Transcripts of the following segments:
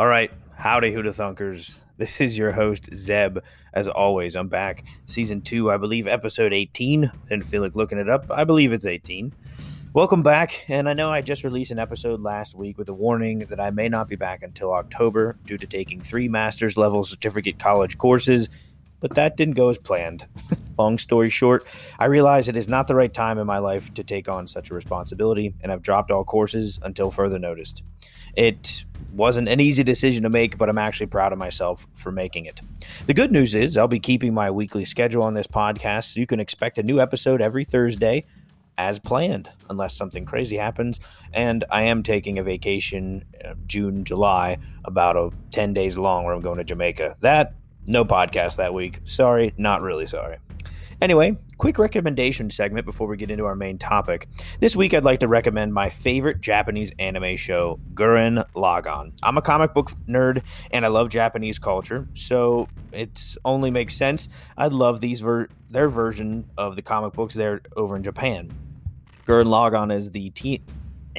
All right, howdy, Huda Thunkers. This is your host Zeb. As always, I'm back. Season two, I believe, episode 18. Didn't feel like looking it up. I believe it's 18. Welcome back, and I know I just released an episode last week with a warning that I may not be back until October due to taking three master's level certificate college courses, but that didn't go as planned. Long story short, I realize it is not the right time in my life to take on such a responsibility, and I've dropped all courses until further notice. It wasn't an easy decision to make, but I'm actually proud of myself for making it. The good news is I'll be keeping my weekly schedule on this podcast, so you can expect a new episode every Thursday as planned, unless something crazy happens. And I am taking a vacation uh, June, July, about a 10 days long, where I'm going to Jamaica. That, no podcast that week. Sorry, not really sorry. Anyway, quick recommendation segment before we get into our main topic. This week, I'd like to recommend my favorite Japanese anime show, Gurren Lagann. I'm a comic book nerd and I love Japanese culture, so it only makes sense. I'd love these ver- their version of the comic books there over in Japan. Gurren Lagann is the t-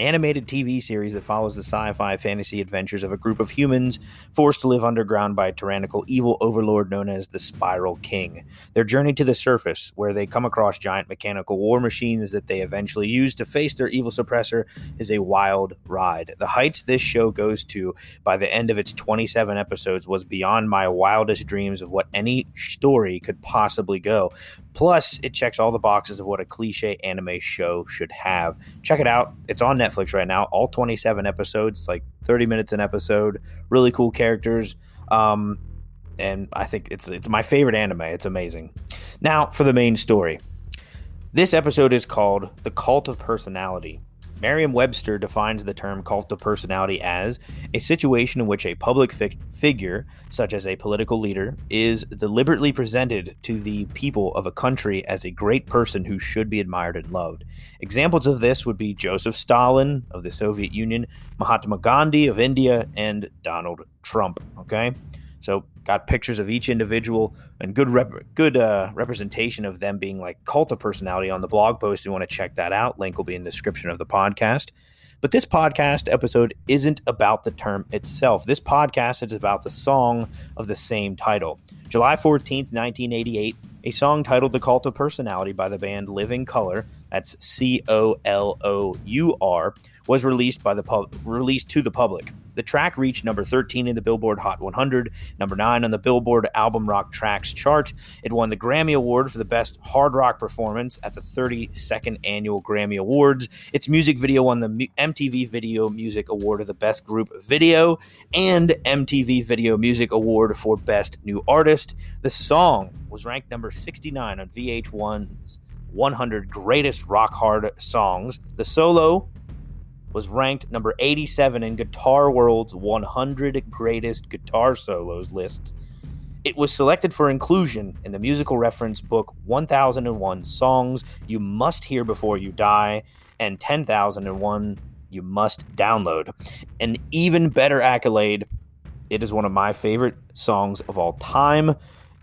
animated TV series that follows the sci fi fantasy adventures of a group of humans forced to live underground by a tyrannical evil overlord known as the Spiral King. Their journey to the surface, where they come across giant mechanical war machines that they eventually use to face their evil suppressor, is a wild ride. The heights this show goes to by the end of its 27 episodes was beyond my wildest dreams of what any story could possibly go. Plus, it checks all the boxes of what a cliche anime show should have. Check it out. It's on Netflix right now. All 27 episodes, like 30 minutes an episode. Really cool characters. Um, and I think it's it's my favorite anime. It's amazing. Now for the main story. This episode is called The Cult of Personality. Merriam Webster defines the term cult of personality as a situation in which a public fi- figure, such as a political leader, is deliberately presented to the people of a country as a great person who should be admired and loved. Examples of this would be Joseph Stalin of the Soviet Union, Mahatma Gandhi of India, and Donald Trump. Okay? So got pictures of each individual and good rep- good uh, representation of them being like cult of personality on the blog post. If you want to check that out, link will be in the description of the podcast. But this podcast episode isn't about the term itself. This podcast is about the song of the same title. July 14th, 1988, a song titled The Cult of Personality by the band Living Colour, that's C O L O U R, was released by the pub- released to the public. The track reached number 13 in the Billboard Hot 100, number 9 on the Billboard Album Rock Tracks chart. It won the Grammy Award for the Best Hard Rock Performance at the 32nd Annual Grammy Awards. Its music video won the MTV Video Music Award of the Best Group Video and MTV Video Music Award for Best New Artist. The song was ranked number 69 on VH1's 100 Greatest Rock Hard Songs. The solo was ranked number 87 in Guitar World's 100 Greatest Guitar Solos list. It was selected for inclusion in the musical reference book 1001 Songs You Must Hear Before You Die and 10,001 You Must Download. An even better accolade. It is one of my favorite songs of all time,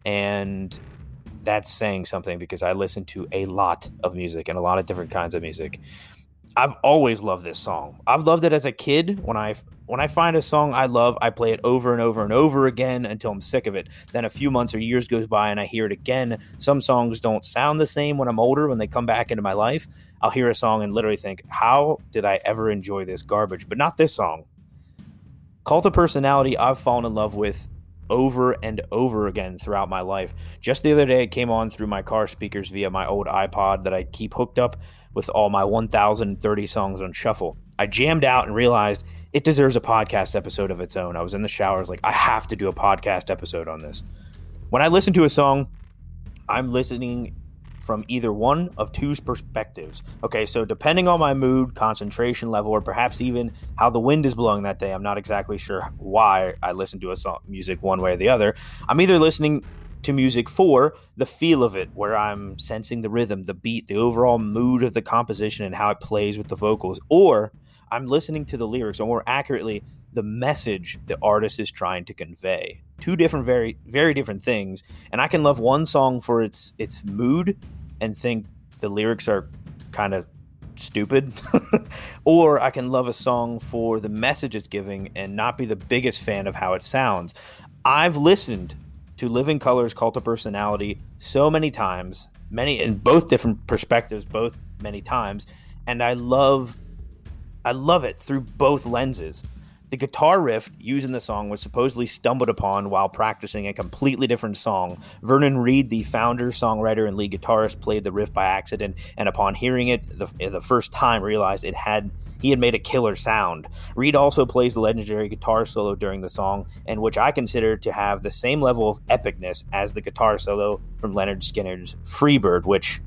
and that's saying something because I listen to a lot of music and a lot of different kinds of music. I've always loved this song. I've loved it as a kid. When I when I find a song I love, I play it over and over and over again until I'm sick of it. Then a few months or years goes by and I hear it again. Some songs don't sound the same when I'm older when they come back into my life. I'll hear a song and literally think, "How did I ever enjoy this garbage?" But not this song. Cult of Personality I've fallen in love with over and over again throughout my life. Just the other day, it came on through my car speakers via my old iPod that I keep hooked up with all my 1,030 songs on shuffle. I jammed out and realized it deserves a podcast episode of its own. I was in the shower, I was like, I have to do a podcast episode on this. When I listen to a song, I'm listening from either one of two perspectives. Okay, so depending on my mood, concentration level, or perhaps even how the wind is blowing that day, I'm not exactly sure why I listen to a song music one way or the other. I'm either listening to music for the feel of it, where I'm sensing the rhythm, the beat, the overall mood of the composition, and how it plays with the vocals, or I'm listening to the lyrics, or more accurately, the message the artist is trying to convey. Two different, very, very different things. And I can love one song for its its mood and think the lyrics are kind of stupid, or I can love a song for the message it's giving and not be the biggest fan of how it sounds. I've listened to Living Colour's Cult of Personality so many times, many in both different perspectives, both many times, and I love I love it through both lenses. The guitar riff used in the song was supposedly stumbled upon while practicing a completely different song. Vernon Reid, the founder, songwriter, and lead guitarist, played the riff by accident, and upon hearing it the, the first time, realized it had he had made a killer sound. Reid also plays the legendary guitar solo during the song, and which I consider to have the same level of epicness as the guitar solo from Lynyrd Skynyrd's Freebird, which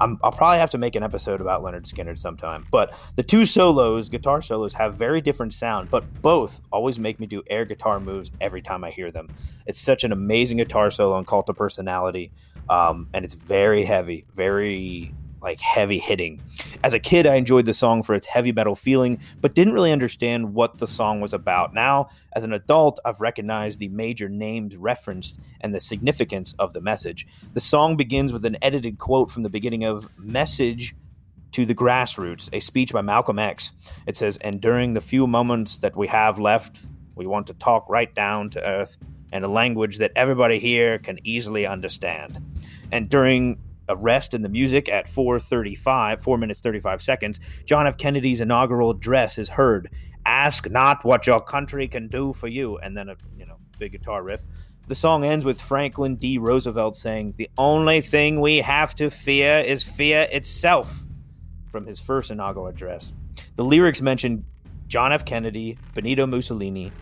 i will probably have to make an episode about Lynyrd Skynyrd sometime. But the two solos, guitar solos, have very different sound, but both always make me do air guitar moves every time I hear them. It's such an amazing guitar solo on Cult of Personality, um, and it's very heavy, very like heavy hitting. As a kid, I enjoyed the song for its heavy metal feeling, but didn't really understand what the song was about. Now, as an adult, I've recognized the major names referenced and the significance of the message. The song begins with an edited quote from the beginning of Message to the Grassroots, a speech by Malcolm X. It says, And during the few moments that we have left, we want to talk right down to earth in a language that everybody here can easily understand. And during a rest in the music at 4:35, 4 minutes 35 seconds, John F. Kennedy's inaugural address is heard. Ask not what your country can do for you, and then a you know big guitar riff. The song ends with Franklin D. Roosevelt saying, "The only thing we have to fear is fear itself." From his first inaugural address, the lyrics mention John F. Kennedy, Benito Mussolini,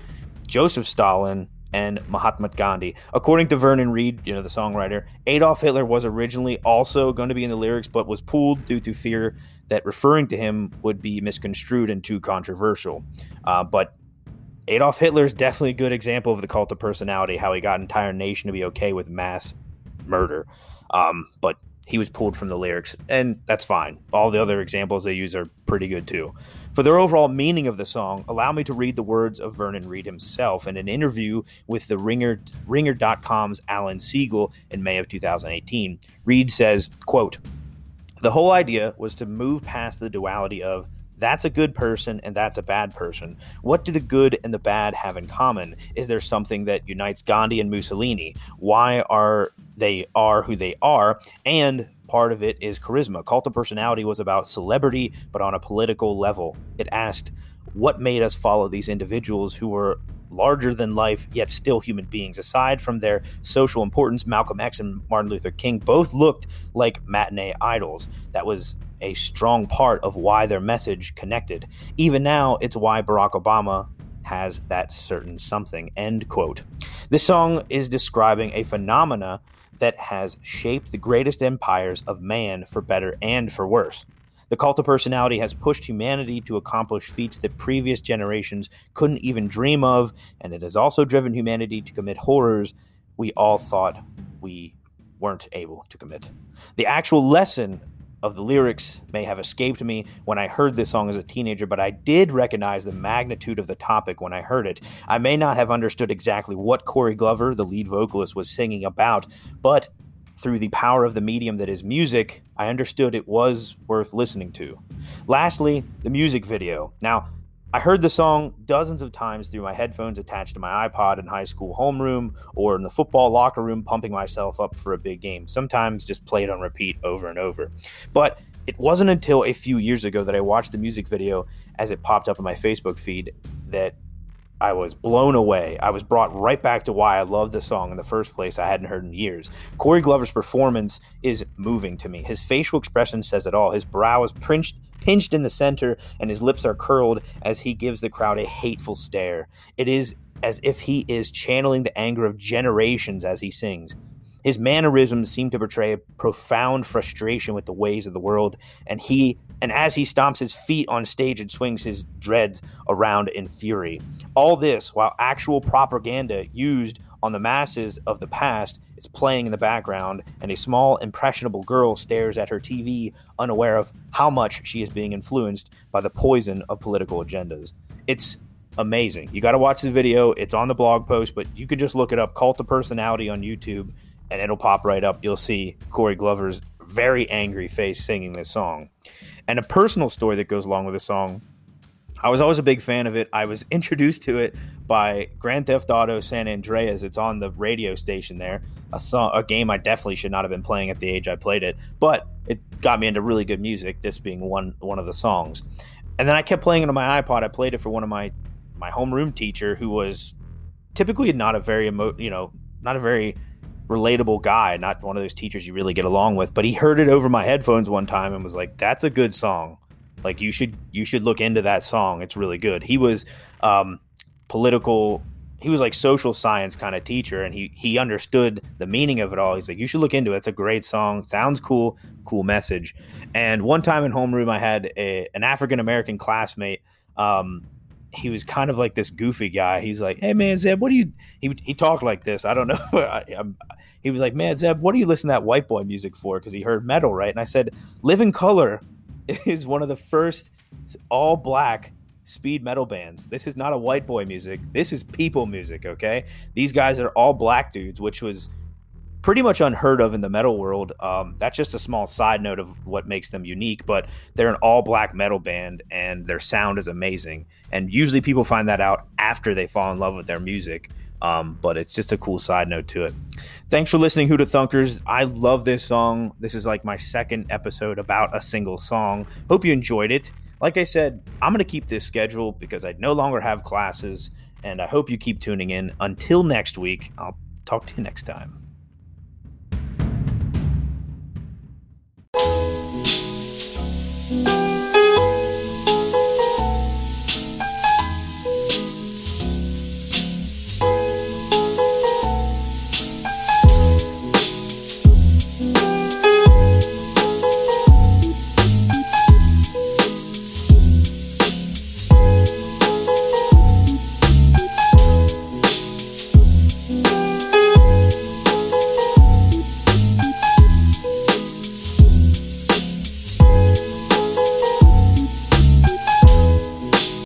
Joseph Stalin, and Mahatma Gandhi. According to Vernon Reid, you know, the songwriter, Adolf Hitler was originally also going to be in the lyrics, but was pulled due to fear that referring to him would be misconstrued and too controversial. Uh, but Adolf Hitler is definitely a good example of the cult of personality, how he got an entire nation to be okay with mass murder. Um, but he was pulled from the lyrics, and that's fine. All the other examples they use are pretty good too. For their overall meaning of the song, allow me to read the words of Vernon Reid himself in an interview with the Ringer, Ringer.com's Alan Siegel in May of 2018. Reid says, quote, The whole idea was to move past the duality of that's a good person and that's a bad person. What do the good and the bad have in common? Is there something that unites Gandhi and Mussolini? Why are they are who they are? And part of it is charisma. Cult of Personality was about celebrity, but on a political level. It asked, what made us follow these individuals who were larger than life, yet still human beings? Aside from their social importance, Malcolm X and Martin Luther King both looked like matinee idols. That was a strong part of why their message connected. Even now, it's why Barack Obama has that certain something. End quote. This song is describing a phenomena that has shaped the greatest empires of man for better and for worse. The cult of personality has pushed humanity to accomplish feats that previous generations couldn't even dream of, and it has also driven humanity to commit horrors we all thought we weren't able to commit. The actual lesson of the lyrics may have escaped me when I heard this song as a teenager, but I did recognize the magnitude of the topic when I heard it. I may not have understood exactly what Corey Glover, the lead vocalist, was singing about, but through the power of the medium that is music, I understood it was worth listening to. Lastly, the music video. Now, I heard the song dozens of times through my headphones attached to my iPod in high school homeroom or in the football locker room, pumping myself up for a big game. Sometimes just played on repeat over and over. But it wasn't until a few years ago that I watched the music video as it popped up in my Facebook feed that I was blown away. I was brought right back to why I love the song in the first place. I hadn't heard in years. Corey Glover's performance is moving to me. His facial expression says it all. His brow is pinched, pinched in the center, and his lips are curled as he gives the crowd a hateful stare. It is as if he is channeling the anger of generations as he sings. His mannerisms seem to portray a profound frustration with the ways of the world, and he and as he stomps his feet on stage and swings his dreads around in fury. All this while actual propaganda used on the masses of the past is playing in the background, and a small, impressionable girl stares at her TV, unaware of how much she is being influenced by the poison of political agendas. It's amazing. You got to watch the video. It's on the blog post, but you can just look it up Cult of Personality on YouTube, and it'll pop right up. You'll see Corey Glover's very angry face singing this song. And a personal story that goes along with the song. I was always a big fan of it. I was introduced to it by Grand Theft Auto San Andreas. It's on the radio station there. A song, a game I definitely should not have been playing at the age I played it, but it got me into really good music. This being one one of the songs, and then I kept playing it on my iPod. I played it for one of my my homeroom teacher, who was typically not a very emo, you know, not a very relatable guy, not one of those teachers you really get along with. But he heard it over my headphones one time and was like, "That's a good song. Like you should you should look into that song. It's really good." He was um, political. He was like social science kind of teacher, and he he understood the meaning of it all. He's like, "You should look into it. It's a great song. Sounds cool. Cool message." And one time in homeroom, I had a, an African American classmate. Um, he was kind of like this goofy guy. He's like, "Hey man, Zeb, what do you?" He he talked like this. I don't know. I, he was like, "Man, Zeb, what do you listen to that white boy music for?" Because he heard metal, right? And I said, "Living Colour is one of the first all black speed metal bands. This is not a white boy music. This is people music. Okay, these guys are all black dudes, which was." Pretty much unheard of in the metal world. Um, that's just a small side note of what makes them unique, but they're an all black metal band and their sound is amazing. And usually people find that out after they fall in love with their music. Um, but it's just a cool side note to it. Thanks for listening, Who Thunkers. I love this song. This is like my second episode about a single song. Hope you enjoyed it. Like I said, I'm going to keep this schedule because I no longer have classes, and I hope you keep tuning in. Until next week, I'll talk to you next time.